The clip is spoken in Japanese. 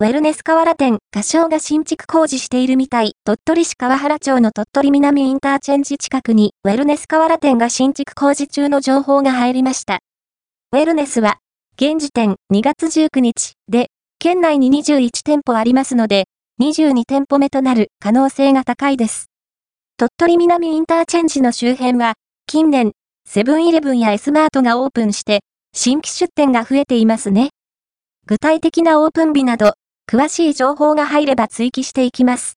ウェルネス河原店、歌唱が新築工事しているみたい、鳥取市川原町の鳥取南インターチェンジ近くに、ウェルネス河原店が新築工事中の情報が入りました。ウェルネスは、現時点2月19日で、県内に21店舗ありますので、22店舗目となる可能性が高いです。鳥取南インターチェンジの周辺は、近年、セブンイレブンやエスマートがオープンして、新規出店が増えていますね。具体的なオープン日など、詳しい情報が入れば追記していきます。